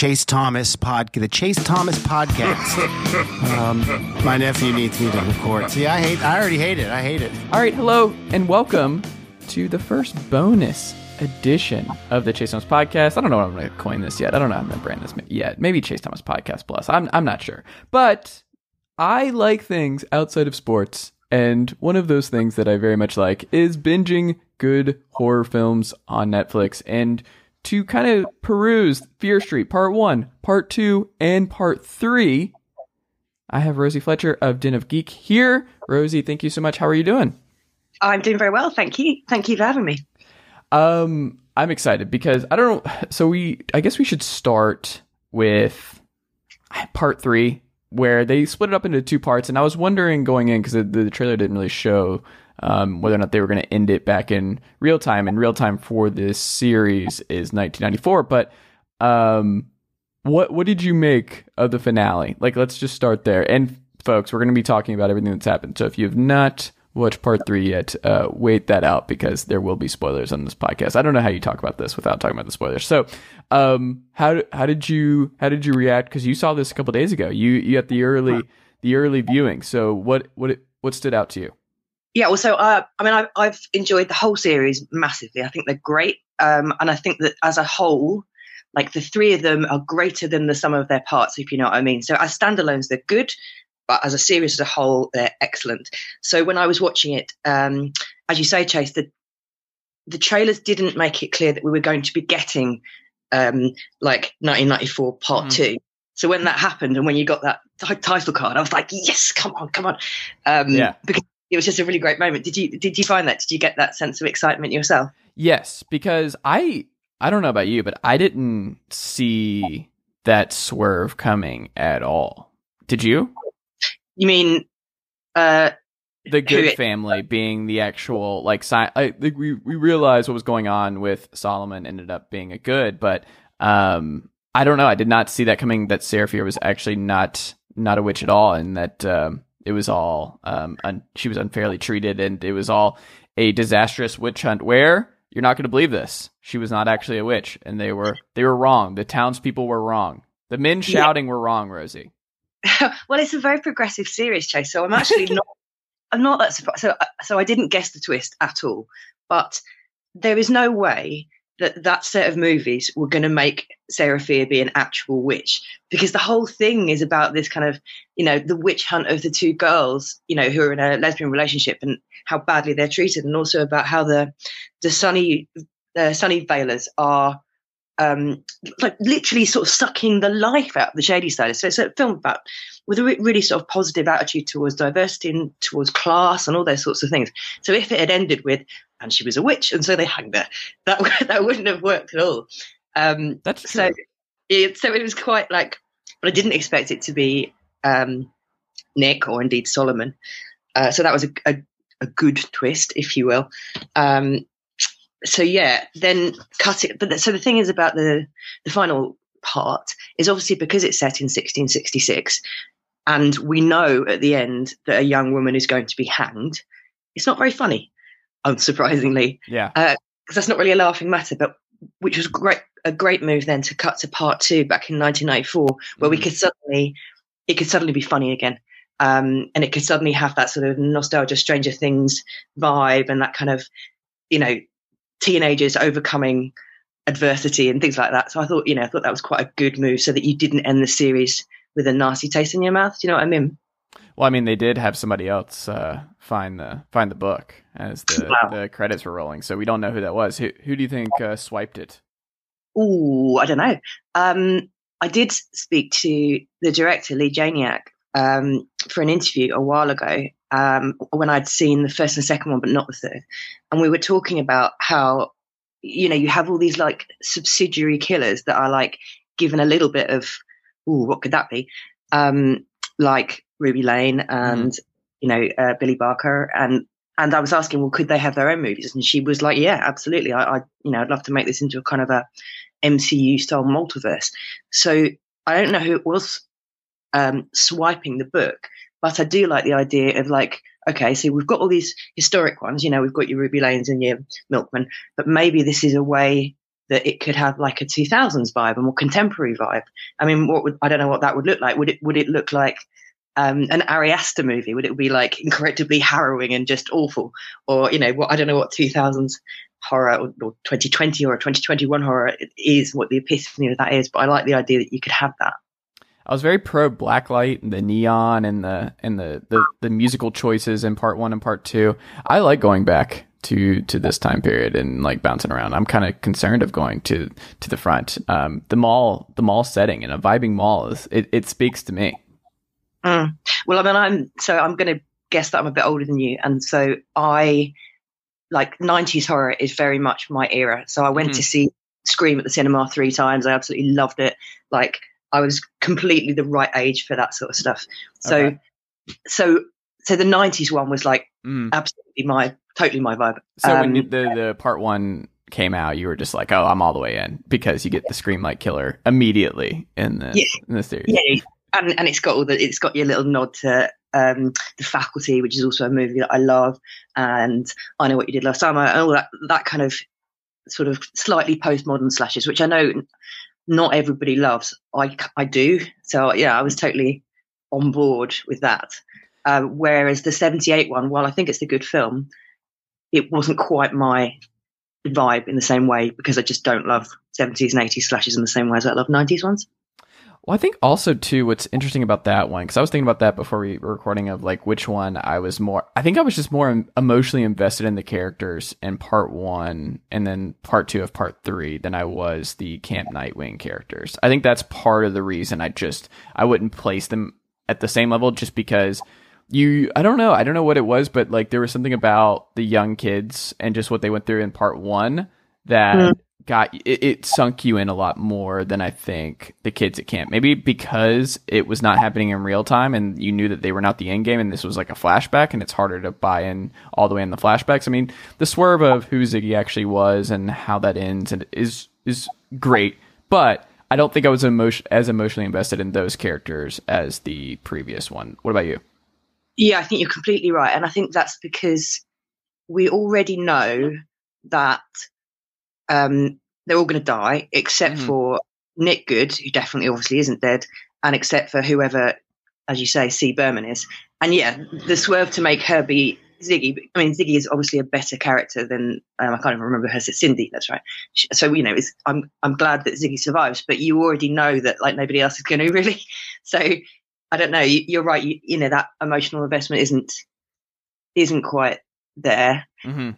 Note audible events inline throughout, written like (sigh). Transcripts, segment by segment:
Chase Thomas pod, the Chase Thomas podcast. (laughs) um, my nephew needs me to record. See, I hate. I already hate it. I hate it. All right, hello and welcome to the first bonus edition of the Chase Thomas podcast. I don't know what I'm going to coin this yet. I don't know how I'm going to brand this yet. Maybe Chase Thomas Podcast Plus. I'm I'm not sure, but I like things outside of sports, and one of those things that I very much like is binging good horror films on Netflix and to kind of peruse Fear Street Part 1, Part 2, and Part 3. I have Rosie Fletcher of Den of Geek here. Rosie, thank you so much. How are you doing? I'm doing very well, thank you. Thank you for having me. Um, I'm excited because I don't know. So we, I guess we should start with part three, where they split it up into two parts. And I was wondering going in because the, the trailer didn't really show um, whether or not they were going to end it back in real time. And real time for this series is 1994. But um, what what did you make of the finale? Like, let's just start there. And folks, we're going to be talking about everything that's happened. So if you have not watched part three yet, uh, wait that out because there will be spoilers on this podcast. I don't know how you talk about this without talking about the spoilers. So, um, how how did you how did you react? Because you saw this a couple days ago. You you had the early the early viewing. So what what what stood out to you? Yeah, well, so uh, I mean, I've, I've enjoyed the whole series massively. I think they're great, um, and I think that as a whole, like the three of them are greater than the sum of their parts, if you know what I mean. So as standalones, they're good, but as a series as a whole, they're excellent. So when I was watching it, um, as you say, Chase, the the trailers didn't make it clear that we were going to be getting um, like 1994 Part mm. Two. So when that happened, and when you got that t- title card, I was like, "Yes, come on, come on!" Um, yeah, because it was just a really great moment. Did you did you find that? Did you get that sense of excitement yourself? Yes, because I I don't know about you, but I didn't see that swerve coming at all. Did you? You mean uh the Goode family being the actual like si- I think we we realized what was going on with Solomon ended up being a good, but um I don't know. I did not see that coming that Sarah Fier was actually not not a witch at all and that um it was all um, un- she was unfairly treated, and it was all a disastrous witch hunt. Where you're not going to believe this, she was not actually a witch, and they were they were wrong. The townspeople were wrong. The men shouting yeah. were wrong, Rosie. (laughs) well, it's a very progressive series, Chase. So I'm actually (laughs) not. I'm not that surprised. So, so I didn't guess the twist at all. But there is no way that that set of movies were going to make Sarah Fier be an actual witch because the whole thing is about this kind of, you know, the witch hunt of the two girls, you know, who are in a lesbian relationship and how badly they're treated, and also about how the the Sunny the Sunnyvalers are um, like literally sort of sucking the life out of the Shadyside. So it's a film about with a re- really sort of positive attitude towards diversity and towards class and all those sorts of things. So if it had ended with and she was a witch, and so they hanged her. That (laughs) that wouldn't have worked at all. Um, That's true. so. It, so it was quite like, but I didn't expect it to be um, Nick or indeed Solomon. Uh, so that was a, a, a, good twist, if you will. Um, so yeah, then cut it. But the, so the thing is about the the final part is obviously because it's set in 1666, and we know at the end that a young woman is going to be hanged. It's not very funny unsurprisingly. Yeah. Because uh, that's not really a laughing matter, but which was great a great move then to cut to part two back in 1994, where mm-hmm. we could suddenly it could suddenly be funny again. Um, and it could suddenly have that sort of nostalgia, Stranger Things vibe, and that kind of, you know, teenagers overcoming adversity and things like that. So I thought, you know, I thought that was quite a good move, so that you didn't end the series with a nasty taste in your mouth. Do you know what I mean? Well, I mean, they did have somebody else uh, find the find the book as the, wow. the credits were rolling, so we don't know who that was. Who who do you think uh, swiped it? Oh, I don't know. Um, I did speak to the director Leigh Janiak um, for an interview a while ago um, when I'd seen the first and second one, but not the third, and we were talking about how you know you have all these like subsidiary killers that are like given a little bit of oh, what could that be? Um, like Ruby Lane and mm. you know uh, Billy Barker and and I was asking, well, could they have their own movies? And she was like, yeah, absolutely. I, I you know, I'd love to make this into a kind of a MCU style multiverse. So I don't know who it was um, swiping the book, but I do like the idea of like, okay, so we've got all these historic ones, you know, we've got your Ruby Lanes and your Milkman, but maybe this is a way that it could have like a 2000s vibe, a more contemporary vibe. I mean, what would I don't know what that would look like. Would it would it look like um, an Ari Aster movie? Would it be like incredibly harrowing and just awful, or you know, what I don't know what 2000s horror or, or 2020 or 2021 horror is, what the epiphany of that is. But I like the idea that you could have that. I was very pro blacklight and the neon and the and the, the, the musical choices in part one and part two. I like going back to to this time period and like bouncing around. I'm kind of concerned of going to to the front. Um, the mall, the mall setting and a vibing mall is it, it speaks to me. Mm. Well, I mean, I'm so I'm going to guess that I'm a bit older than you, and so I like 90s horror is very much my era. So I went mm-hmm. to see Scream at the cinema three times. I absolutely loved it. Like I was completely the right age for that sort of stuff. So, okay. so, so the 90s one was like mm. absolutely my totally my vibe. So um, when the the part one came out, you were just like, "Oh, I'm all the way in," because you get the scream like killer immediately in the yeah, in the series. Yeah, and and it's got all the it's got your little nod to um, the faculty, which is also a movie that I love, and I know what you did last summer, and all that that kind of sort of slightly postmodern slashes, which I know not everybody loves. I I do, so yeah, I was totally on board with that. Uh, whereas the 78 one, while I think it's a good film, it wasn't quite my vibe in the same way because I just don't love 70s and 80s slashes in the same way as I love 90s ones. Well, I think also too, what's interesting about that one, because I was thinking about that before we were recording of like which one I was more. I think I was just more emotionally invested in the characters in part one and then part two of part three than I was the Camp Nightwing characters. I think that's part of the reason I just I wouldn't place them at the same level just because you I don't know I don't know what it was, but like there was something about the young kids and just what they went through in part one that. Mm got it, it, sunk you in a lot more than I think the kids at camp. Maybe because it was not happening in real time and you knew that they were not the end game and this was like a flashback and it's harder to buy in all the way in the flashbacks. I mean, the swerve of who Ziggy actually was and how that ends and is is great, but I don't think I was emotion as emotionally invested in those characters as the previous one. What about you? Yeah, I think you're completely right, and I think that's because we already know that um, they're all going to die except mm-hmm. for Nick Goode, who definitely obviously isn't dead, and except for whoever, as you say, C. Berman is. And yeah, the swerve to make her be Ziggy. I mean, Ziggy is obviously a better character than um, I can't even remember her. Cindy. That's right. So you know, I'm I'm glad that Ziggy survives, but you already know that like nobody else is going (laughs) to really. So I don't know. You, are right. You, you, know that emotional investment isn't isn't quite there. Mm-hmm.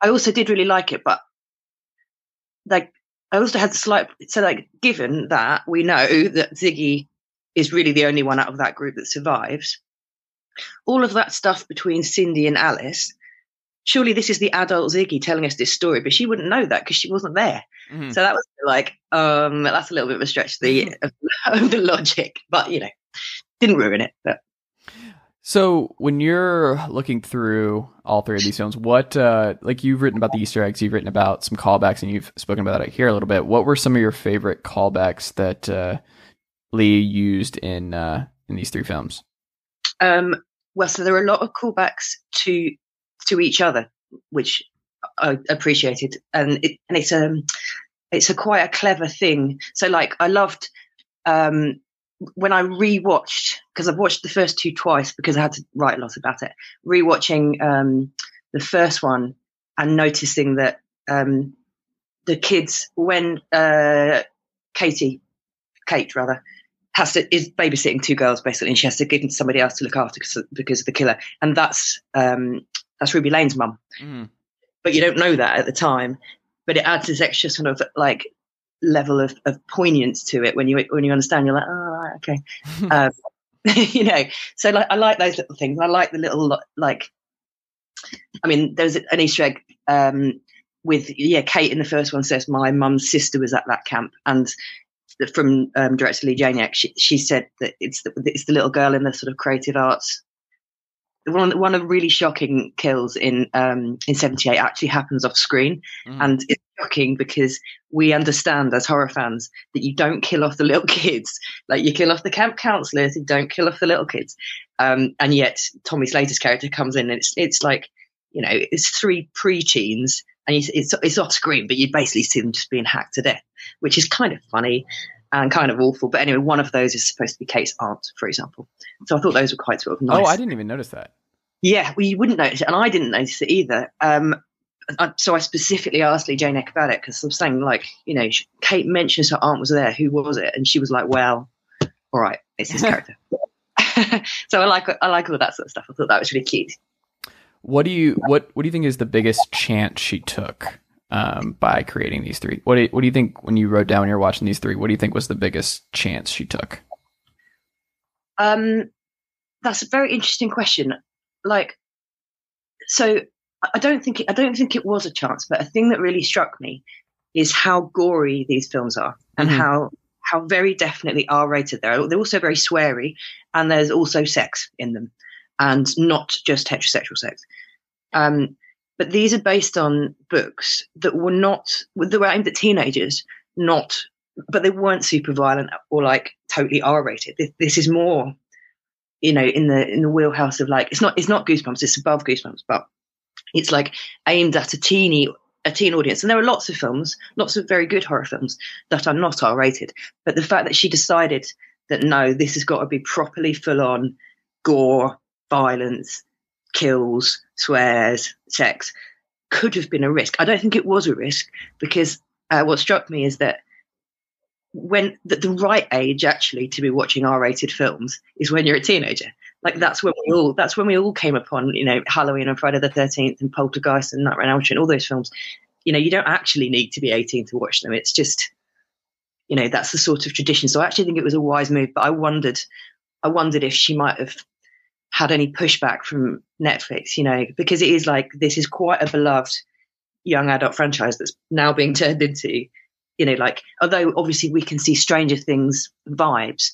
I also did really like it, but like I also had the slight so like given that we know that Ziggy is really the only one out of that group that survives, all of that stuff between Cindy and Alice, surely this is the adult Ziggy telling us this story, but she wouldn't know that because she wasn't there. Mm-hmm. So that was like, um, that's a little bit of a stretch the, of, (laughs) of the logic, but you know, didn't ruin it. But so when you're looking through all three of these films, what uh, like you've written about the Easter eggs, you've written about some callbacks, and you've spoken about it here a little bit. What were some of your favorite callbacks that uh, Leigh used in uh, in these three films? Um, well, so there are a lot of callbacks to to each other, which I appreciated, and it, and it's um it's a quite a clever thing. So like I loved um when I rewatched, because I've watched the first two twice because I had to write a lot about it, rewatching um, the first one and noticing that um, the kids, when uh, Katie, Kate rather, has to is babysitting two girls basically, and she has to give them to somebody else to look after because, because of the killer, and that's um, that's Ruby Lane's mum. Mm. But you don't know that at the time. But it adds this extra sort of like level of, of poignance to it when you when you understand. You're like, oh, okay, (laughs) um, (laughs) you know. So like, I like those little things. I like the little like. I mean, there was an Easter egg um, with yeah. Kate in the first one says my mum's sister was at that camp, and from um, director Leigh Janiak, she, she said that it's the, it's the little girl in the sort of creative arts one one of the really shocking kills in um, in '78 actually happens off screen, mm. and it's shocking because we understand as horror fans that you don't kill off the little (laughs) kids, like you kill off the camp counselors, you don't kill off the little kids, um, and yet Tommy Slater's character comes in and it's it's like you know it's three pre-teens and you, it's it's off screen, but you basically see them just being hacked to death, which is kind of funny and kind of awful. But anyway, one of those is supposed to be Kate's aunt, for example. So I thought those were quite sort of nice. Oh, I didn't even notice that. Yeah, well, you wouldn't notice it, and I didn't notice it either. Um, I, so I specifically asked Leigh Janiak about it because I'm saying, like, you know, Kate mentions her aunt was there. Who was it? And she was like, "Well, all right, it's his (laughs) character." (laughs) so I like I like all that sort of stuff. I thought that was really cute. What do you what what do you think is the biggest chance she took um, by creating these three? What do you, what do you think when you wrote down when you're watching these three? What do you think was the biggest chance she took? Um, that's a very interesting question. Like, so I don't think it, I don't think it was a chance, but a thing that really struck me is how gory these films are and Mhm. how how very definitely R rated they are. They're also very sweary, and there's also sex in them, and not just heterosexual sex. Um, but these are based on books that were not that were aimed at teenagers, not but they weren't super violent or like totally R rated. This, this is more, you know, in the in the wheelhouse of like it's not it's not Goosebumps, it's above Goosebumps, but it's like aimed at a teeny a teen audience. And there are lots of films, lots of very good horror films that are not R rated. But the fact that she decided that no, this has got to be properly full on gore, violence, kills, swears, sex, could have been a risk. I don't think it was a risk because uh, what struck me is that when the, the right age actually to be watching R-rated films is when you're a teenager. Like that's when we all that's when we all came upon you know Halloween and Friday the Thirteenth and Poltergeist and Nightmare on Elm Street and all those films. You know you don't actually need to be 18 to watch them. It's just you know that's the sort of tradition. So I actually think it was a wise move. But I wondered I wondered if she might have had any pushback from Netflix. You know because it is like this is quite a beloved young adult franchise that's now being (laughs) turned into you know, like although obviously we can see Stranger Things vibes,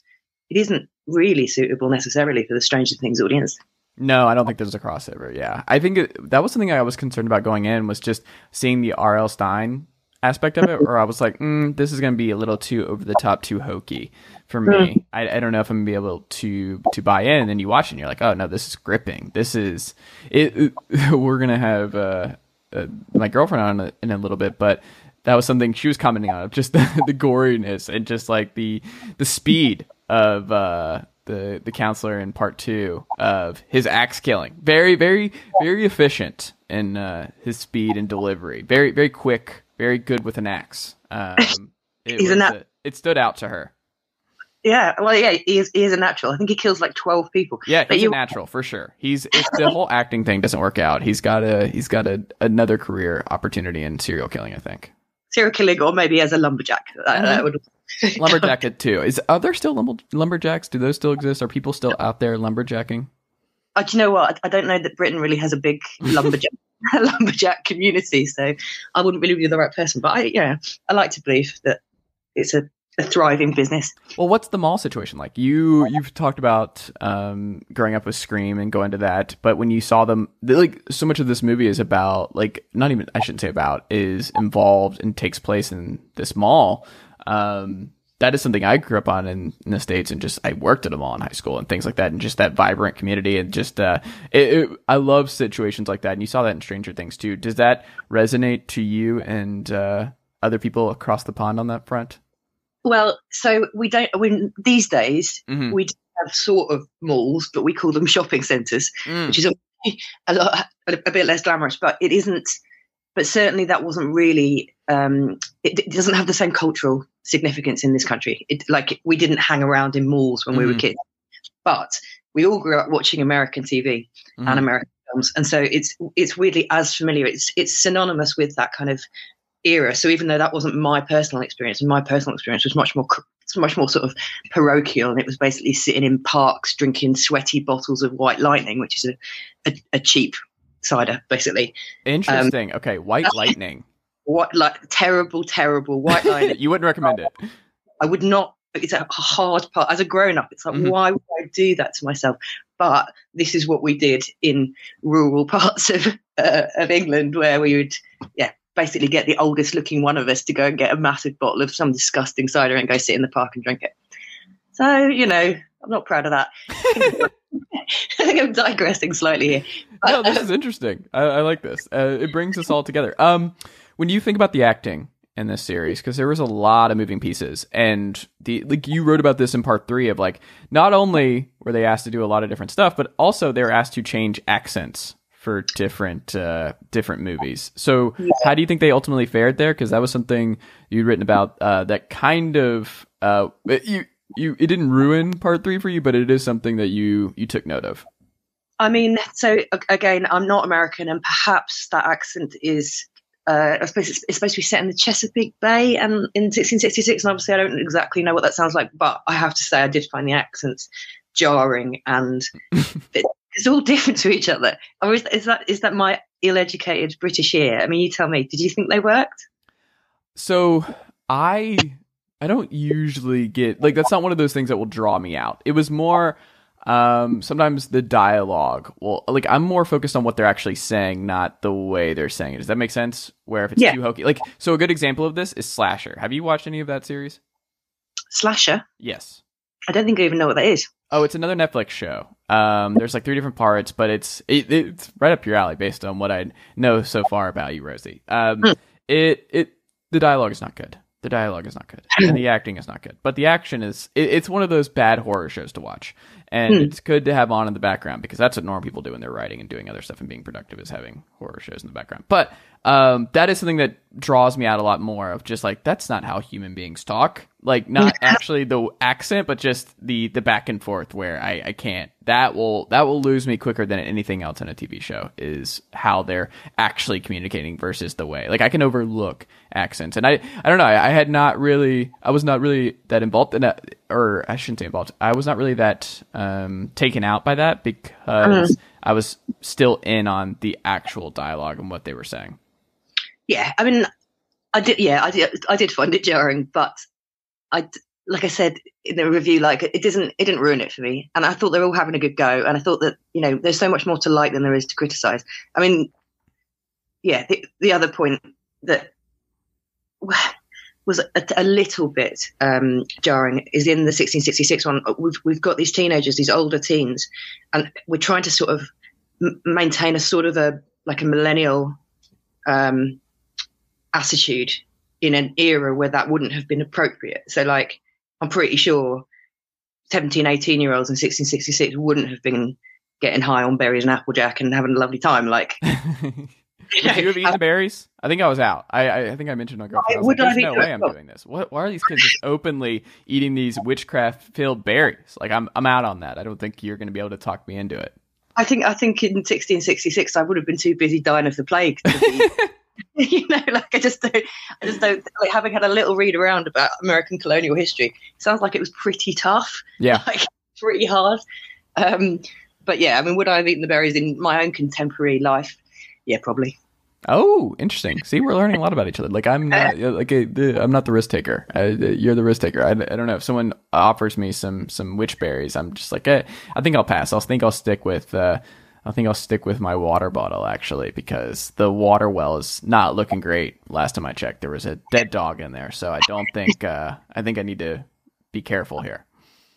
it isn't really suitable necessarily for the Stranger Things audience. No, I don't think there's a crossover. Yeah, I think it, that was something I was concerned about going in was just seeing the R.L. Stine aspect of it, or I was like, mm, this is going to be a little too over the top, too hokey for me. I, I don't know if I'm gonna be able to to buy in. And then you watch it, and you're like, oh no, this is gripping. This is it. (laughs) we're gonna have uh, uh, my girlfriend on in a little bit, but that was something she was commenting on, just (laughs) the, the goriness and just like the the speed of uh, the the counselor in part two of his axe killing. Very, very, very efficient in uh, his speed and delivery. Very, very quick. Very good with an axe. (laughs) Um, it, He's a nat- it stood out to her. Yeah, well, yeah, he is, he is a natural. I think he kills like twelve people. Yeah, But he's you- a natural for sure. He's if the whole acting thing doesn't work out, he's got a he's got a another career opportunity in serial killing. I think serial killing, or maybe as a lumberjack. That, that would, (laughs) lumberjack it too. Is are there still lumber, lumberjacks? Do those still exist? Are people still out there lumberjacking? Uh, do you know what? I, I don't know that Britain really has a big lumberjack (laughs) lumberjack community, so I wouldn't really be the right person. But I, yeah, I like to believe that it's a, a thriving business. Well, what's the mall situation like? You you've talked about um, growing up with Scream and going to that, but when you saw them, the- like so much of this movie is about like not even I shouldn't say about is involved and takes place in this mall. Um, that is something I grew up on in, in the states, and just I worked at a mall in high school and things like that, and just that vibrant community and just uh, it, it, I love situations like that, and you saw that in Stranger Things too. Does that resonate to you and uh, other people across the pond on that front? Well, so we don't. We, these days Mhm. we do have sort of malls, but we call them shopping centres, Mm. which is a, (laughs) a, lot, a, a bit less glamorous. But it isn't. But certainly that wasn't really. Um, it, it doesn't have the same cultural significance in this country. It, like we didn't hang around in malls when we were Mhm. kids, but we all grew up watching American TV Mhm. and American films, and so it's it's weirdly as familiar. It's it's synonymous with that kind of era. So even though that wasn't my personal experience, and my personal experience was much more it's much more sort of parochial, and it was basically sitting in parks drinking sweaty bottles of White Lightning, which is a a, a cheap cider, basically. Interesting. okay, White (laughs) Lightning. What like terrible, terrible White Lightning. (laughs) you wouldn't recommend it. I would not. It's a hard part as a grown up. It's like, Mhm. why would I do that to myself? But this is what we did in rural (laughs) parts of uh, of England, where we would, yeah, basically get the oldest looking one of us to go and get a massive bottle of some disgusting cider and go sit in the park and drink it. So you know, I'm not proud of that. (laughs) I think I'm digressing slightly here. But, no, this is interesting. I, I like this. Uh, it brings us all together. Um, when you think about the acting in this series, because there was a lot of moving pieces, and the like you wrote about this in part three of like not only were they asked to do a lot of different stuff, but also they were asked to change accents for different uh, different movies. So, yeah. how do you think they ultimately fared there? Because that was something you'd written about uh, that kind of uh, you you it didn't ruin part three for you, but it is something that you you took note of. I mean, so again, I'm not American, and perhaps that accent is. Uh, I suppose it's, it's, supposed to be set in the Chesapeake Bay and in 1666, and obviously I don't exactly know what that sounds like, but I have to say I did find the accents jarring and (laughs) it, it's all different to each other. Or is, is that is that my ill-educated British ear? I mean, you tell me. Did you think they worked? So I I don't usually get like that's not one of those things that will draw me out. It was more um sometimes the dialogue well like i'm more focused on what they're actually saying not the way they're saying it. Does that make sense? Where if it's yeah. too hokey like so a good example of this is slasher. Have you watched any of that series? Slasher? Yes. I don't think i even know what that is. Oh it's another netflix show. Um there's like three different parts but it's it, it's right up your alley based on what i know so far about you rosie. Um mm. it it the dialogue is not good the dialogue is not good and the acting is not good. But the action is it, it's one of those bad horror shows to watch. And hmm. it's good to have on in the background because that's what normal people do when they're writing and doing other stuff and being productive is having horror shows in the background. But um, that is something that draws me out a lot more of just like that's not how human beings talk like not actually the accent but just the the back and forth where i i can't that will that will lose me quicker than anything else in a tv show is how they're actually communicating versus the way like i can overlook accents and i i don't know i, I had not really i was not really that involved in that or i shouldn't say involved i was not really that um taken out by that because mm. i was still in on the actual dialogue and what they were saying yeah i mean I did, yeah, I did. I did find it jarring, but I, like I said in the review, like it doesn't, it didn't ruin it for me. And I thought they're all having a good go. And I thought that you know, there's so much more to like than there is to criticize. I mean, yeah, the, the other point that was a, a little bit um, jarring is in the 1666 one. We've we've got these teenagers, these older teens, and we're trying to sort of m- maintain a sort of a like a millennial um, attitude in an era where that wouldn't have been appropriate. So, like, I'm pretty sure 17, 18 year olds in 1666 wouldn't have been getting high on berries and applejack and having a lovely time. Like, (laughs) you know, you have eaten the berries? I think I was out. I I, think I mentioned girlfriend. I was like, There's no way I'm doing this. What? Why are these kids just openly eating these witchcraft filled berries? Like, I'm I'm out on that. I don't think you're going to be able to talk me into it. I think I think in 1666 I would have been too busy dying of the plague to be (laughs) (laughs) you know, like I just don't, I just don't like having had a little read around about American colonial history. sounds like it was pretty tough. Yeah, (laughs) like pretty hard. Um, but yeah, I mean, would I have eaten the berries in my own contemporary life? Yeah, probably. Oh, interesting. See, we're learning a lot about each other. Like I'm not like a, I'm not the risk taker. I, you're the risk taker. I, I don't know if someone offers me some some witch berries. I'm just like eh, I think I'll pass. I'll think I'll stick with uh, I think I'll stick with my water bottle actually because the water well is not looking great. Last time I checked, there was a dead dog in there, so I don't think uh, I think I need to be careful here.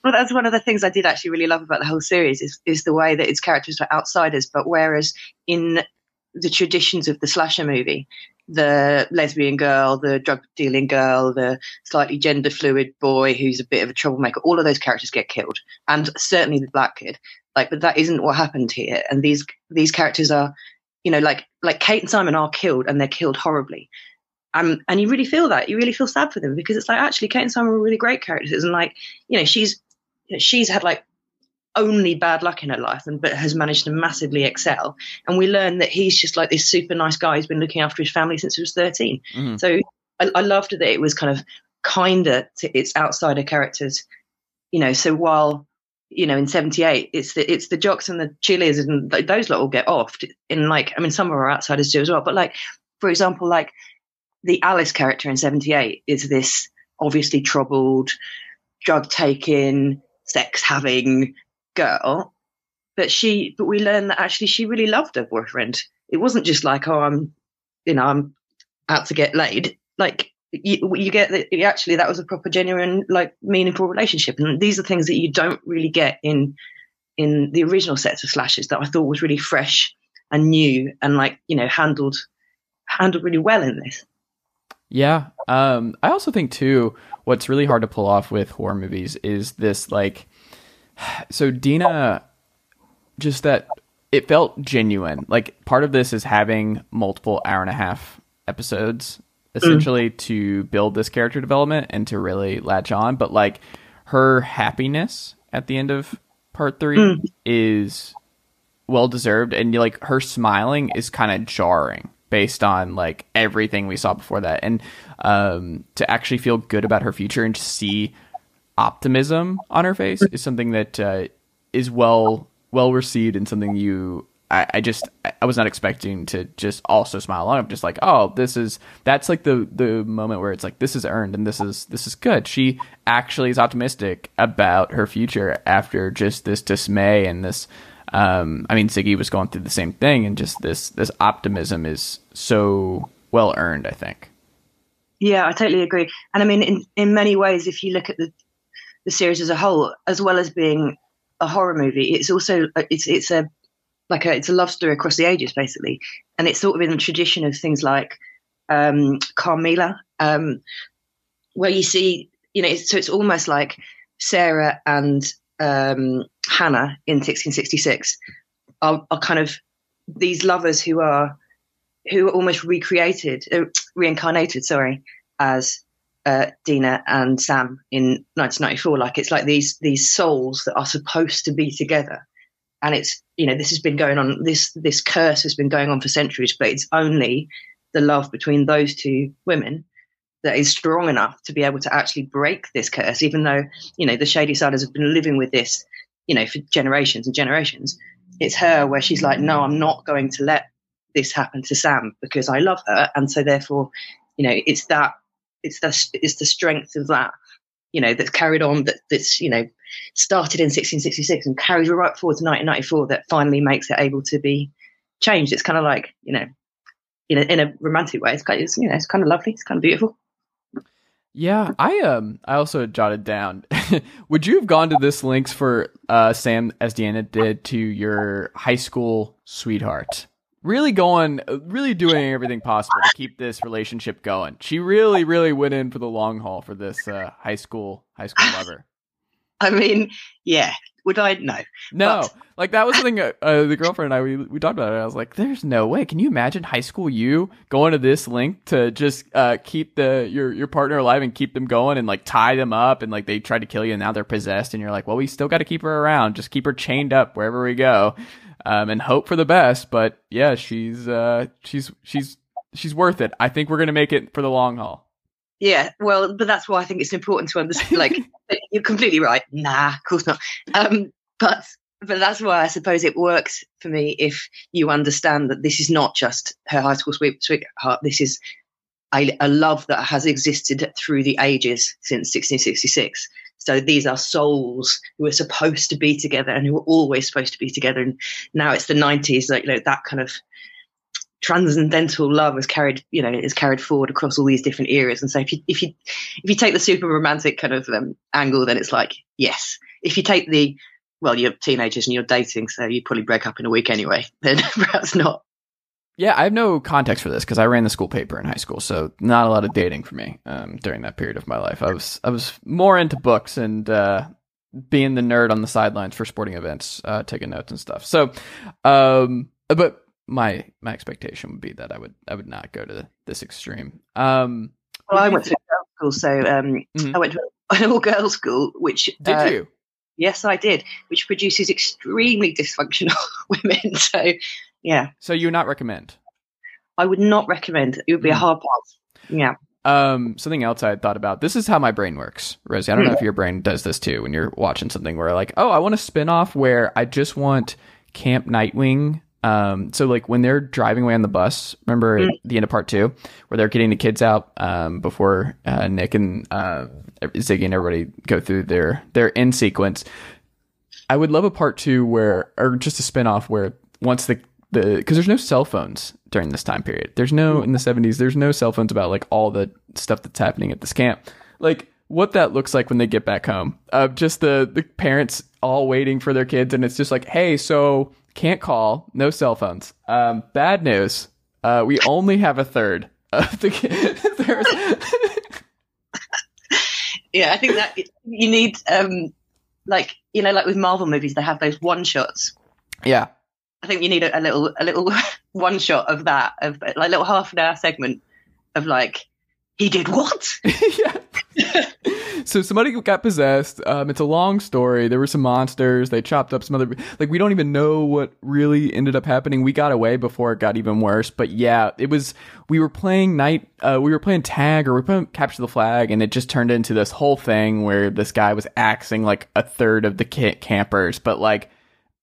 Well, that's one of the things I did actually really love about the whole series is is the way that its characters are outsiders, but whereas in the traditions of the slasher movie, the lesbian girl, the drug dealing girl, the slightly gender fluid boy who's a bit of a troublemaker, all of those characters get killed, and certainly the black kid. Like, but that isn't what happened here. And these these characters are, you know, like like Kate and Simon are killed, and they're killed horribly. Um, and you really feel that. You really feel sad for them because it's like actually Kate and Simon were really great characters, and like you know she's you know, she's had like only bad luck in her life and but has managed to massively excel and we learn that he's just like this super nice guy who's been looking after his family since he was 13 mm-hmm. so I, I, loved that it was kind of kinder to its outsider characters you know so while you know, in '78, it's the it's the jocks and the cheerleaders and those lot will get off. In like, I mean, some of our outsiders do as well. But like, for example, like the Alice character in '78 is this obviously troubled, drug taking, sex having girl, but she, but we learn that actually she really loved her boyfriend. It wasn't just like, oh, I'm, you know, I'm out to get laid. Like you, you get that actually that was a proper genuine like meaningful relationship. And these are things that you don't really get in in the original sets of slashes that i thought was really fresh and new and like you know handled handled really well in this. Yeah um i also think too what's really hard to pull off with horror movies is this like (sighs) so deena just that it felt genuine. Like part of this is having multiple hour and a half episodes essentially mm. to build this character development and to really latch on. But like her happiness at the end of part three mm. is well deserved, and like her smiling is kind of jarring based on like everything we saw before that, and um, to actually feel good about her future and to see optimism on her face is something that uh, is well well received and something you I, I just I was not expecting to just also smile along. I'm just like, oh, this is that's like the the moment where it's like this is earned and this is this is good. She actually is optimistic about her future after just this dismay and this. Um, I mean, Ziggy was going through the same thing, and just this this optimism is so well earned. I think. Yeah, I totally agree. And I mean, in in many ways, if you look at the the series as a whole, as well as being a horror movie, it's also it's it's a like a, it's a love story across the ages, basically, and it's sort of in the tradition of things like um, Carmilla, um, where you see, you know, it's, so it's almost like Sarah and um, Hannah in 1666 are, are, kind of these lovers who are who are almost recreated, uh, reincarnated, sorry, as uh, Deena and Sam in 1994. Like it's like these these souls that are supposed to be together, and it's you know this has been going on this this curse has been going on for centuries but it's only the love between those two women that is strong enough to be able to actually break this curse even though you know the Shadysiders have been living with this you know for generations and generations. It's her where she's like no i'm not going to let this happen to sam because i love her. And so therefore you know it's that it's the it's the strength of that you know, that's carried on, that, that's, you know, started in 1666 and carries right forward to 1994 that finally makes it able to be changed. It's kind of like, you know, in a, in a romantic way. It's kind of, it's, you know, it's kind of lovely. It's kind of beautiful. Yeah, I um I also jotted down. (laughs) Would you have gone to this links for uh Sam as Deena did to your high school sweetheart? really going, really doing everything possible to keep this relationship going. She really, really went in for the long haul for this uh, high school high school lover. I mean, yeah. Would I? No. No. But... Like that was something uh, uh, the girlfriend and I we, we talked about it. I was like, "There's no way. Can you imagine high school you going to this link to just uh, keep the your your partner alive and keep them going and like tie them up and like they tried to kill you and now they're possessed and you're like, well, we still got to keep her around. Just keep her chained up wherever we go." um, and hope for the best. But yeah, she's uh, she's she's she's worth it. I think we're gonna make it for the long haul. Yeah, well, but that's why I think it's important to understand. Like, (laughs) you're completely right. Nah, of course not. Um, but but that's why I suppose it works for me if you understand that this is not just her high school sweetheart. This is a, a love that has existed through the ages since 1666 so these are souls who are supposed to be together and who were always supposed to be together. And now it's the 90s, like, you know, that kind of transcendental love is carried, you know, is carried forward across all these different eras. And so if you, if you, if you take the super romantic kind of um, angle, then it's like, yes. If you take the, well, you're teenagers and you're dating, so you probably break up in a week anyway, (laughs) then perhaps not. Yeah, I have no context for this because I ran the school paper in high school, so not a lot of dating for me um, during that period of my life. I was I was more into books and uh, being the nerd on the sidelines for sporting events, uh, taking notes and stuff. So, um, but my my expectation would be that I would I would not go to this extreme. Um, well, I went to a girls' school, so um, mm-hmm. I went to an all (laughs) girls school, which did uh, you? Yes, I did, which produces extremely dysfunctional (laughs) women. So yeah. So you would not recommend? I would not recommend. It would be a hmm. hard pass. Yeah. Um, something else I had thought about. This is how my brain works, Rosie. I don't know if hmm. your brain does this too when you're watching something where like, oh, I want a spin off where I just want Camp Nightwing. Um, so like when they're driving away on the bus, remember mm. the end of part two, where they're getting the kids out um, before uh, Nick and uh, Ziggy and everybody go through their their end sequence. I would love a part two where, or just a spin off where once the the because there's no cell phones during this time period. There's no in the 70s. There's no cell phones about like all the stuff that's happening at this camp. Like what that looks like when they get back home. Uh, just the the parents all waiting for their kids, and it's just like, hey, so can't call, no cell phones. Um, bad news. Uh, we only have a third of the kids. (laughs) yeah, I think that you need, um, like you know, like with Marvel movies, they have those one shots. Yeah, I think you need a, a little, a little (laughs) one shot of that, of like a little half an hour segment of like, he did what? (laughs) yeah. so somebody got possessed. Um, it's a long story. There were some monsters. They chopped up some other. Like we don't even know what really ended up happening. We got away before it got even worse. But yeah, it was. We were playing night. Uh, we were playing tag or we were playing capture the flag, and it just turned into this whole thing where this guy was axing like a third of the campers. But like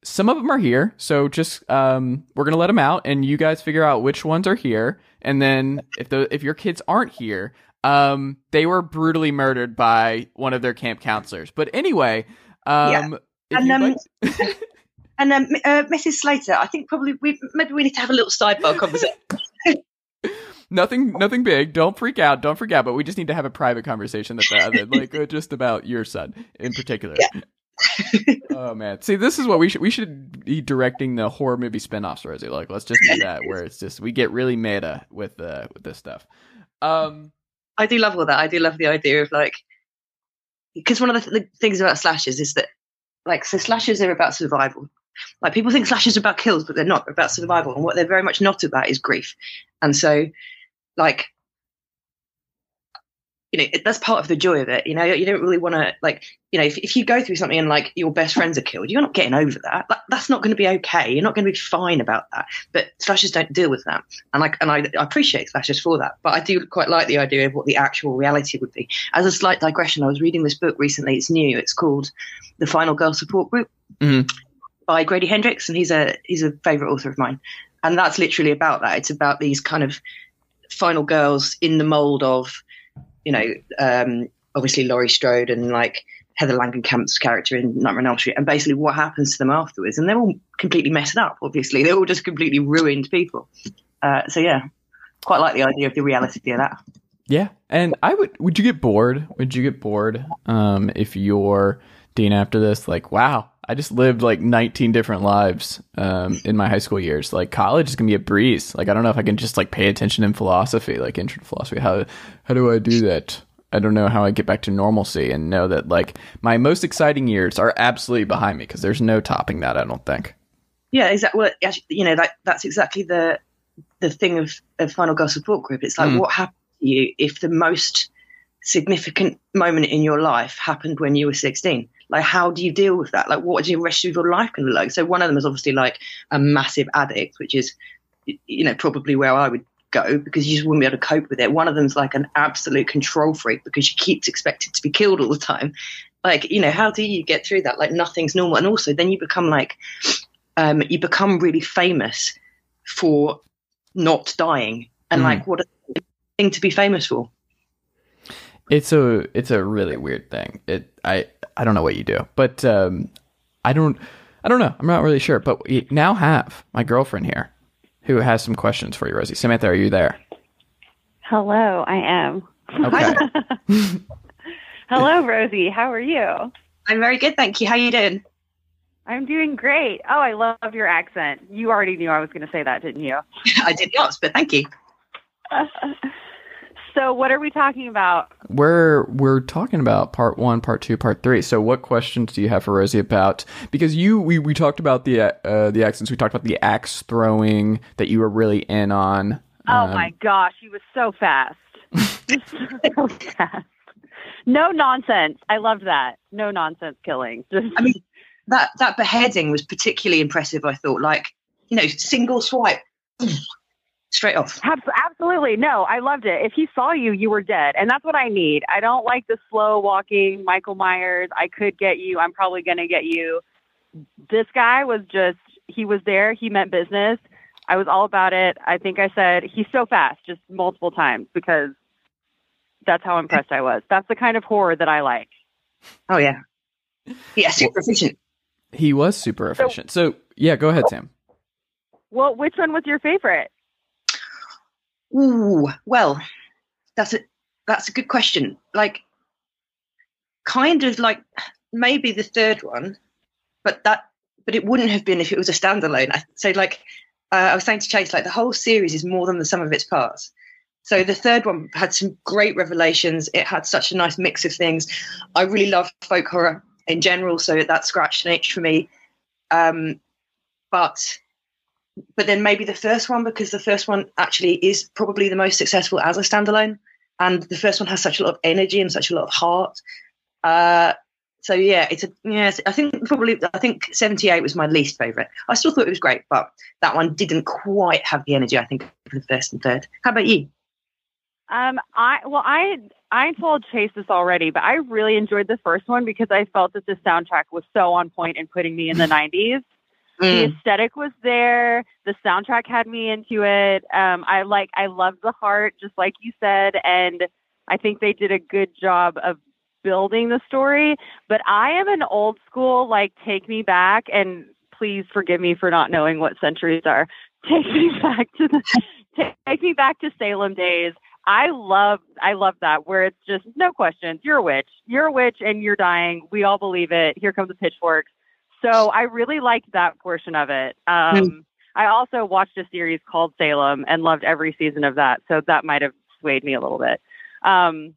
some of them are here, so just um, we're gonna let them out, and you guys figure out which ones are here. And then if the if your kids aren't here, um, they were brutally murdered by one of their camp counselors. But anyway, um, yeah. and um, like- (laughs) and um, uh, Mrs. Slater, I think probably we maybe we need to have a little sidebar conversation. (laughs) (laughs) nothing, nothing big. Don't freak out. Don't freak out. But we just need to have a private conversation that, that like uh, just about your son in particular. Yeah. Oh man, see, this is what we should we should be directing the horror movie spinoffs, Rosie. Like, let's just do that, where it's just we get really meta with uh with this stuff. Um, I do love all that. I do love the idea of like because one of the, th- the things about slashes is that like so slashes are about survival. Like people think slashes are about kills, but they're not about survival. And what they're very much not about is grief. And so, like you know that's part of the joy of it you know you don't really want to like you know if, if you go through something and like your best friends are killed you're not getting over that, that that's not going to be okay. You're not going to be fine about that. But slashers don't deal with that. And like and I, I appreciate slashers for that but i do quite like the idea of what the actual reality would be. As a slight digression i was reading this book recently. It's new. It's called the final girl support group mm-hmm. by grady hendrix and he's a he's a favorite author of mine. And that's literally about that. It's about these kind of final girls in the mold of you know, um, obviously Laurie Strode and like Heather Langenkamp's character in Nightmare on Elm Street, and basically what happens to them afterwards. And they're all completely messed up, obviously. They're all just completely ruined people. Uh, so, yeah, quite like the idea of the reality of that. Yeah. And I would, would you get bored? Would you get bored um, if you're Dean after this? Like, wow, I just lived like 19 different lives um, in my high school years. Like college is gonna be a breeze. Like I don't know if I can just like pay attention in philosophy, like intro to philosophy. How how do I do that? I don't know how I get back to normalcy and know that like my most exciting years are absolutely behind me because there's no topping that. I don't think. Yeah, exactly. Well, you know, that that's exactly the the thing of, of Final Girl Support Group. It's like mm. what happened to you if the most significant moment in your life happened when you were 16 like how do you deal with that? Like what is the rest of your life going to look like? So one of them is obviously like a massive addict which is you know probably where i would go because you just wouldn't be able to cope with it. One of them's like an absolute control freak because she keeps expected to be killed all the time. Like you know how do you get through that? Like nothing's normal. And also then you become like um you become really famous for not dying. And mm. like what a thing to be famous for. It's a it's a really weird thing. It I I don't know what you do, but um, I don't I don't know. I'm not really sure. But we now have my girlfriend here, who has some questions for you, Rosie. Samantha, are you there? Hello, I am. Okay. (laughs) Hello, Rosie. How are you? I'm very good, thank you. How you doing? I'm doing great. Oh, I love your accent. You already knew I was going to say that, didn't you? (laughs) I did not, but thank you. (laughs) So what are we talking about? We're we're talking about part one, part two, part three. So what questions do you have for Rosie about? Because you we, we talked about the uh, the accents. We talked about the axe throwing that you were really in on. Oh um, my gosh, he was so fast. (laughs) so fast. No nonsense. I loved that. No nonsense killing. (laughs) I mean, that that beheading was particularly impressive. I thought, like you know, single swipe straight off. Absolutely. No, I loved it. If he saw you, you were dead. And that's what I need. I don't like the slow walking Michael Myers. I could get you. I'm probably going to get you. This guy was just, he was there. He meant business. I was all about it. I think I said, he's so fast, just multiple times because that's how impressed I was. That's the kind of horror that I like. Oh, yeah. Yeah, super efficient. He was super efficient. So, so yeah, go ahead, Sam. Well, which one was your favorite? Ooh, well, that's a that's a good question. Like, kind of like maybe the third one, but that but it wouldn't have been if it was a standalone. I, so like uh, I was saying to Chase, like the whole series is more than the sum of its parts. So the third one had some great revelations. It had such a nice mix of things. I really love folk horror in general, so that scratched an itch for me. Um, but but then maybe the first one because the first one actually is probably the most successful as a standalone, and the first one has such a lot of energy and such a lot of heart. Uh, so yeah, it's a yes. I think probably I think seventy eight was my least favorite. I still thought it was great, but that one didn't quite have the energy I think for the first and third. How about you? Um, I well, I I told Chase this already, but I really enjoyed the first one because I felt that the soundtrack was so on point and putting me in the (laughs) '90s. The Mm. aesthetic was there. The soundtrack had me into it. Um, I like, I love the heart, just like you said, and I think they did a good job of building the story. But I am an old school, like, take me back, and please forgive me for not knowing what centuries are. (laughs) Take me back to the, take me back to Salem days. I love, I love that where it's just no questions. You're a witch. You're a witch, and you're dying. We all believe it. Here come the pitchforks. So I really liked that portion of it. Um, I also watched a series called Salem and loved every season of that. So that might have swayed me a little bit. Um,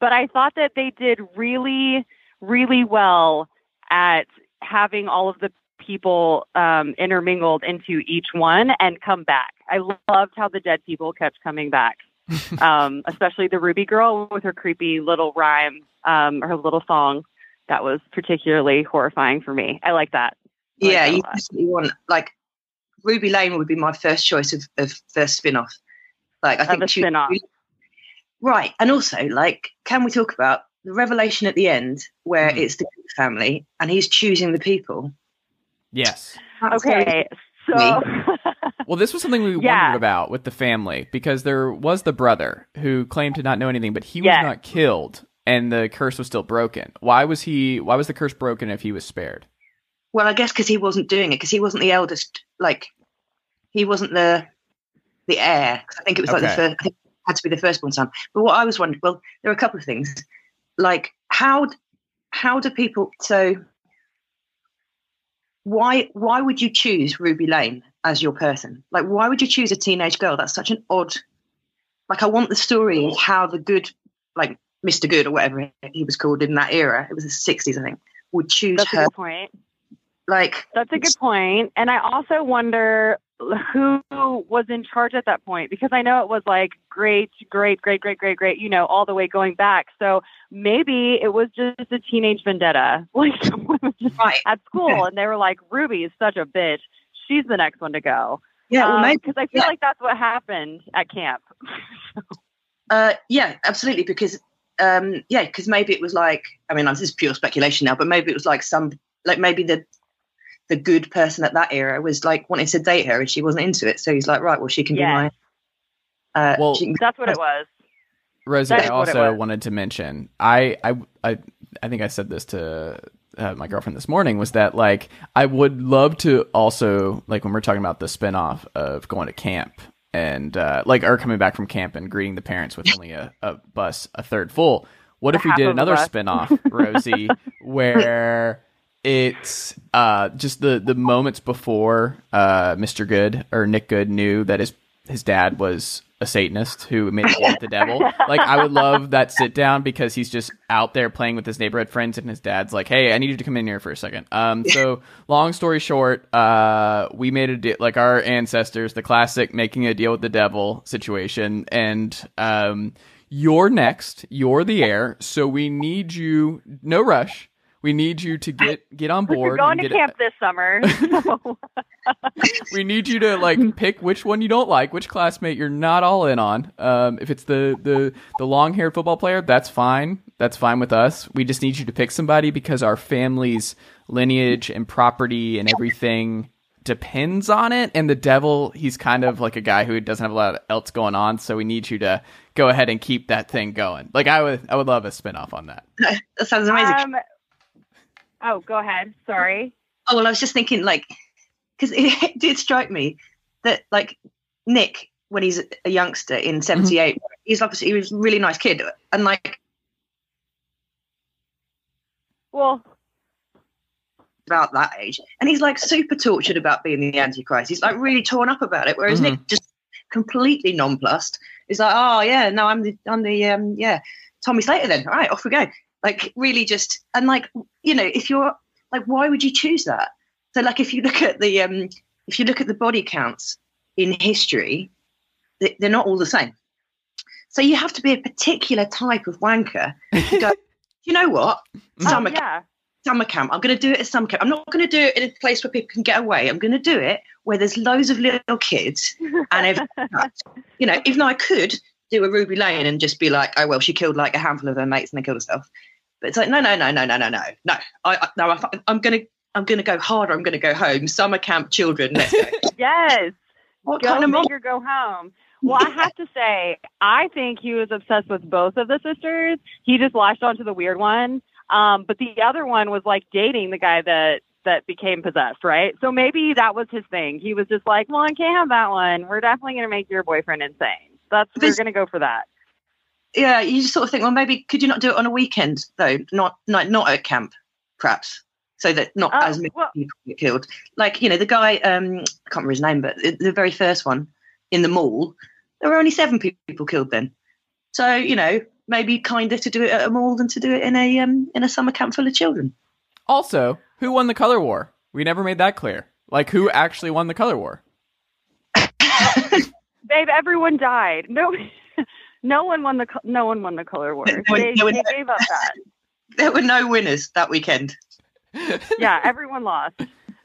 but I thought that they did really, really well at having all of the people um, intermingled into each one and come back. I loved how the dead people kept coming back, (laughs) um, especially the Ruby girl with her creepy little rhyme, um, her little song. That was particularly horrifying for me. I like that. I like yeah, that you definitely want like Ruby Lane would be my first choice of, of first spin off. Like I Of think a she- spin-off. Right. And also, like, can we talk about the revelation at the end where Hmm. it's the family and he's choosing the people? Yes. That's very- Okay, so (laughs) Well, this was something we Yeah. wondered about with the family because there was the brother who claimed to not know anything, but he was not killed, and the curse was still broken. Why was he? Why was the curse broken if he was spared? Well, I guess because he wasn't doing it, because he wasn't the eldest. Like, he wasn't the the heir. I think it was like the first. I think it had to be the firstborn son. But what I was wondering, well, there are a couple of things. Like, how how do people? So, why why would you choose Ruby Lane as your person? Like, why would you choose a teenage girl? That's such an odd. Like, I want the story of how the good, like Mr. Goode or whatever he was called in that era. It was the sixties, I think. Would choose that's a her. good point. Like, That's a good point. And I also wonder who was in charge at that point because I know it was like great, great, great, great, great, great, you know, all the way going back. So maybe it was just a teenage vendetta. (laughs) Like someone was just right. at school and they were like, Ruby is such a bitch. She's the next one to go. Yeah, well, maybe. Because I feel yeah. like that's what happened at camp. (laughs) Uh, yeah, absolutely. Because um, yeah, because maybe it was like I mean, this is pure speculation now, but maybe it was like some like maybe the the Goode person at that era was like wanting to date her and she wasn't into it, so he's like, right, well, she can Yes. be my. Uh, Well- she can That's what it was. Rosie, That I is what it also wanted to mention. I, I, I, I think I said this to uh, my girlfriend this morning. Was that like I would love to also like when we're talking about the spinoff of going to camp and uh, like are coming back from camp and greeting the parents with only a, a bus a third full. What if we did another spinoff, Rosie, (laughs) where it's uh, just the the moments before uh, Mr. Goode or Nick Goode knew that his his dad was a Satanist who made with the devil. Like I would love that sit down because he's just out there playing with his neighborhood friends and his dad's like, "Hey, I need you to come in here for a second. Um, so long story short, uh, we made a deal like our ancestors, the classic making a deal with the devil situation, and um, you're next. You're the heir, so we need you. No rush. We need you to get get on board. We're going and to get- camp this summer. (laughs) so- we need you to like (laughs) pick which one you don't like, which classmate you're not all in on. Um, if it's the the the long haired football player, that's fine. That's fine with us. We just need you to pick somebody because our family's lineage and property and everything depends on it. And the devil, he's kind of like a guy who doesn't have a lot else going on, so we need you to go ahead and keep that thing going. Like I would, I would love a spinoff on that. (laughs) that sounds amazing. Um, oh, go ahead. Sorry. oh well, I was just thinking like because (laughs) it, did strike me that like Nick when he's a youngster in '78, he's obviously he was a really nice kid, and like Well, about that age, and he's like super tortured about being the Antichrist. He's like really torn up about it, whereas Mhm. Nick just completely nonplussed. He's like, oh yeah, no, I'm the I'm the um yeah Tommy Slater then. All right, off we go. Like really just and like you know if you're like why would you choose that? So like if you look at the um if you look at the body counts in history, they- they're not all the same. So you have to be a particular type of wanker to go. (laughs) you know what? oh, Summer camp yeah. summer camp. I'm going to do it at summer camp. I'm not going to do it in a place where people can get away. I'm going to do it where there's loads of little kids and everything. (laughs) else. you know, even though I could do a Ruby Lane and just be like, oh well, she killed like a handful of her mates and they killed herself. But it's like, no, no, no, no, no, no, no, no. I, I no, I, I'm going to, I'm going to go harder. I'm going to go home. Summer camp children. Let's go. (laughs) yes. what Go kind of mon- go home. Well, I have to say, I think he was obsessed with both of the sisters. He just latched onto the weird one. Um, but the other one was like dating the guy that that became possessed, right? So maybe that was his thing. He was just like, "Well, I can't have that one. We're definitely going to make your boyfriend insane. That's we're going to go for that." Yeah, you just sort of think, well, maybe could you not do it on a weekend though? Not, not, not at camp, perhaps, so that not Oh, as many well- people get killed. Like you know, the guy, um, I can't remember his name, but the, the very first one in the mall, there were only seven people killed then. So you know, maybe kinder to do it at a mall than to do it in a um, in a summer camp full of children. Also, who won the color war? We never made that clear. Like, who actually won the color war? (laughs) Babe, everyone died. No, (laughs) no one won the no one won the color war. No They, no one- they gave up that. (laughs) There were no winners that weekend. (laughs) Yeah, everyone lost.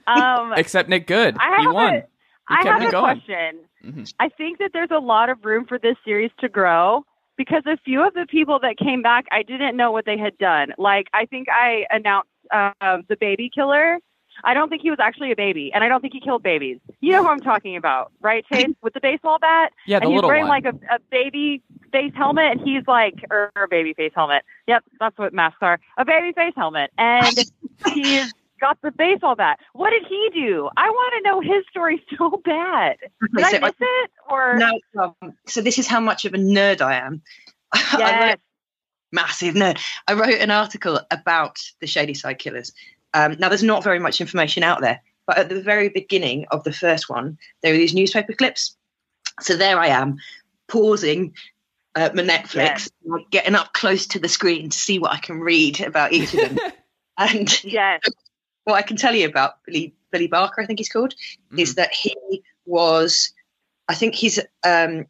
Um, Except Nick Goode. I he have won. a- He I kept have a going. question. Mhm. I think that there's a lot of room for this series to grow because a few of the people that came back, I didn't know what they had done. Like, I think I announced um, the baby killer. I don't think he was actually a baby, and I don't think he killed babies. You know who I'm talking about, right, Chase? (laughs) With the baseball bat, Yeah, the and he's little wearing one. like a, a baby face helmet, and he's like, or, or a baby face helmet. Yep, that's what masks are. A baby face helmet, and (laughs) he's got the baseball bat. What did he do? I want to know his story (laughs) so bad. Did I So- miss it? Or No, um, so this is how much of a nerd I am. I wrote- massive nerd. I wrote an article about the Shadyside Killers. Um, now, there's not very much information out there, but at the very beginning of the first one, there are these newspaper clips. So there I am, pausing uh, my Netflix, like, getting up close to the screen to see what I can read about each of them. (laughs) and Yes. (laughs) what I can tell you about Billy Billy Barker, I think he's called, is Mm-hmm. that he was, I think he's um,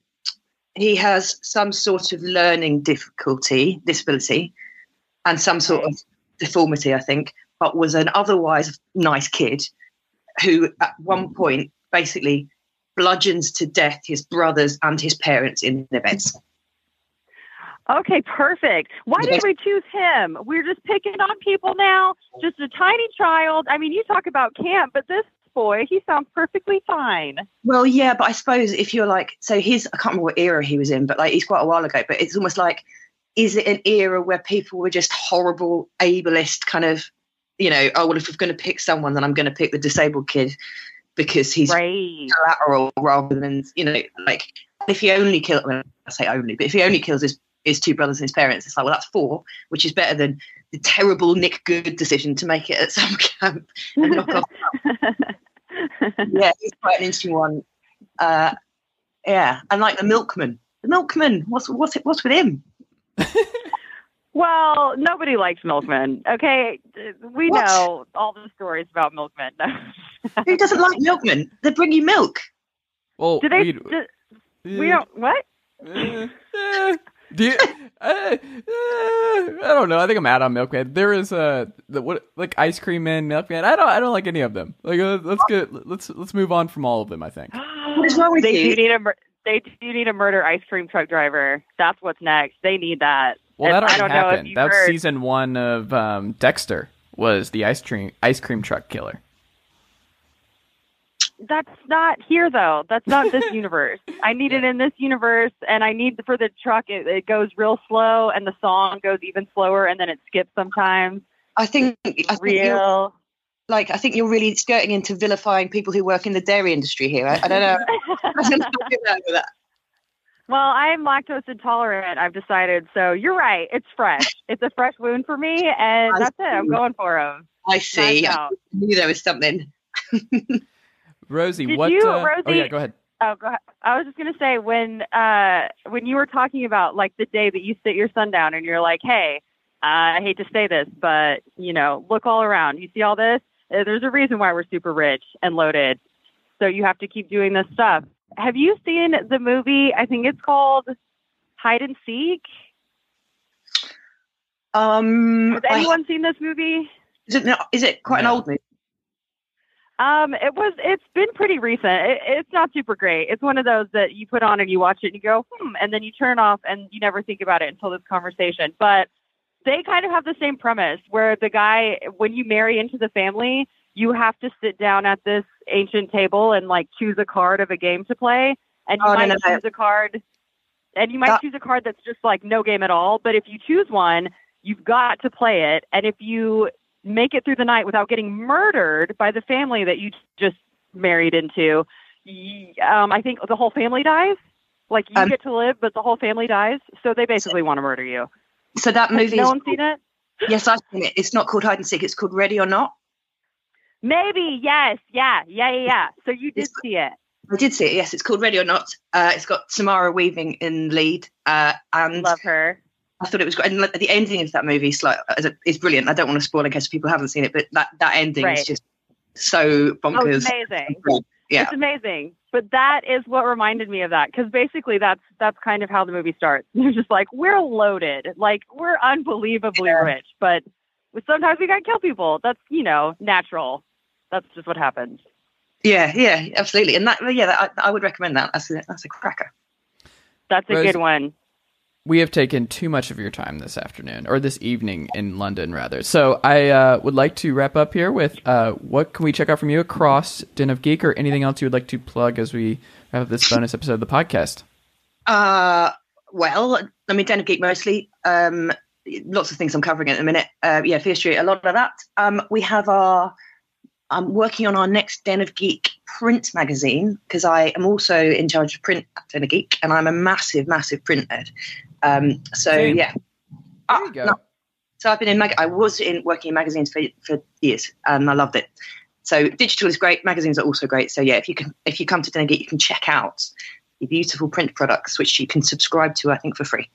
he has some sort of learning difficulty, disability, and some sort of deformity, I think, but was an otherwise nice kid who, at one point, basically bludgeons to death his brothers and his parents in their beds. Okay, perfect. Why did we choose him? We're just picking on people now. Just a tiny child. I mean, you talk about camp, but this boy, he sounds perfectly fine. Well, yeah, but I suppose if you're like, so his, I can't remember what era he was in, but like he's quite a while ago. But it's almost like, is it an era where people were just horrible, ableist kind of, you know, oh well, if we're going to pick someone, then I'm going to pick the disabled kid because he's Right. collateral rather than, you know, like if he only kills, well, I say only, but if he only kills his his two brothers and his parents, it's like, well, that's four, which is better than the terrible Nick Goode decision to make it at (laughs) some camp and knock off (laughs) yeah, it's quite an interesting one. Uh, yeah, and like the milkman. The milkman. What's what's it? What's with him? (laughs) well, nobody likes milkmen. Okay, we What? know all the stories about milkmen. (laughs) Who doesn't like milkmen? They bring you milk. Well, do they? we, do- we don't. What? Uh, uh, do you, uh, uh, I don't know. I think I'm out on Milkman. There is a the, what like ice cream man, Milkman. I don't. I don't like any of them. Like, uh, let's get let's let's move on from all of them. I think. (gasps) What is wrong with they you? do need a. They do need a murder ice cream truck driver. That's what's next. They need that. Well, And that I already don't know if happened. you've That was heard- season one of um, Dexter. Was the ice cream ice cream truck killer? That's not here though. That's not this (laughs) universe. I need it in this universe, and I need for the truck. It, it goes real slow, and the song goes even slower, and then it skips sometimes. I think I think Real. like I think you're really skirting into vilifying people who work in the dairy industry here. I, I don't know. (laughs) I don't know how to go with that. Well, I'm lactose intolerant. I've decided. So you're right. It's fresh. It's a fresh wound for me, and I that's it. I'm going for them. I see. I knew there was something. Rosie, Did what? you, uh, Oh Rosie- yeah, go ahead. Oh, go ahead. I was just gonna say when uh when you were talking about like the day that you sit your son down and you're like, hey, uh, I hate to say this, but you know, look all around. You see all this? Uh, There's a reason why we're super rich and loaded. So you have to keep doing this stuff. Have you seen the movie? I think it's called Hide and Seek. Um, Has I- anyone seen this movie? is it not, is it quite No. an old movie? Um, it was. It's been pretty recent. It, it's not super great. It's one of those that you put on and you watch it and you go, hmm, and then you turn off and you never think about it until this conversation. But they kind of have the same premise where the guy, when you marry into the family, you have to sit down at this ancient table and like choose a card of a game to play, and you Oh, might no, no. choose a card, and you might That- choose a card that's just like no game at all. But if you choose one, you've got to play it, and if you make it through the night without getting murdered by the family that you just married into, um, I think the whole family dies. Like you Um, get to live, but the whole family dies. So they basically want to murder you. So that Has movie. no is- one seen it? yes, I've seen it. It's not called Hide and Seek. It's called Ready or Not. Maybe. Yes. Yeah. Yeah. Yeah. Yeah. So you did see it. I did see it. Yes, it's called Ready or Not. Uh, it's got Samara Weaving in lead, uh, and Love her. I thought it was great. And the ending of that movie is like is, brilliant. I don't want to spoil in case people haven't seen it, but that that ending Right. is just so Oh, bonkers. it's amazing. Yeah. It's amazing. But that is what reminded me of that because basically that's that's kind of how the movie starts. (laughs) You're just like we're loaded, like we're unbelievably Yeah. rich, but sometimes we gotta kill people. That's you know natural. That's just what happens. Yeah, yeah, absolutely. And that, yeah, that, I, I would recommend that. That's a, that's a cracker. That's a Rose- good one. We have taken too much of your time this afternoon, or this evening in London, rather. So I uh, would like to wrap up here with uh, what can we check out from you across Den of Geek, or anything else you would like to plug as we wrap up this bonus episode of the podcast. Uh, well, I mean, Den of Geek mostly. Um, lots of things I'm covering at the minute. Uh, yeah, Fear Street, a lot of that. Um, we have our. I'm working on our next Den of Geek print magazine because I am also in charge of print at Den of Geek, and I'm a massive, massive print nerd. Um, so Same. yeah. There Ah, you go. no. So I've been in mag- I was in working in magazines for for years, and I loved it. So digital is great. Magazines are also great. So yeah, if you can, if you come to Den of Geek, you can check out the beautiful print products which you can subscribe to. I think for free.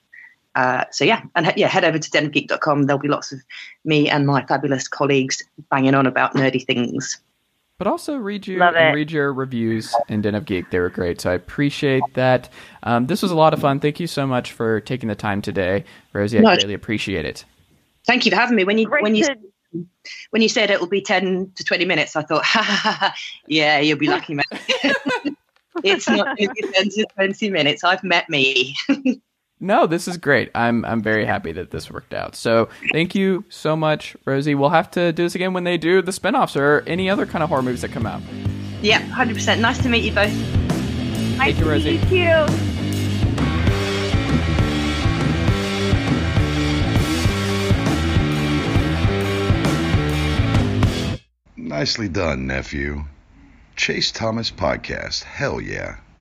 Uh, so yeah, and yeah, head over to denofgeek.com. There'll be lots of me and my fabulous colleagues banging on about nerdy things. But also read you and read your reviews in Den of Geek. They were great, so I appreciate that. Um, this was a lot of fun. Thank you so much for taking the time today, Rosie. I No, greatly appreciate it. Thank you for having me. When you Great when you to when you said it will be ten to twenty minutes, I thought, ha ha ha, ha yeah, you'll be lucky, man. (laughs) (laughs) it's not going to be ten to twenty minutes. I've met me. (laughs) No, this is great. I'm I'm very happy that this worked out. So thank you so much, Rosie. We'll have to do this again when they do the spinoffs or any other kind of horror movies that come out. yeah, hundred percent. Nice to meet you both. nice you, Rosie. meet you. Nicely done, nephew. Chase Thomas Podcast. Hell yeah.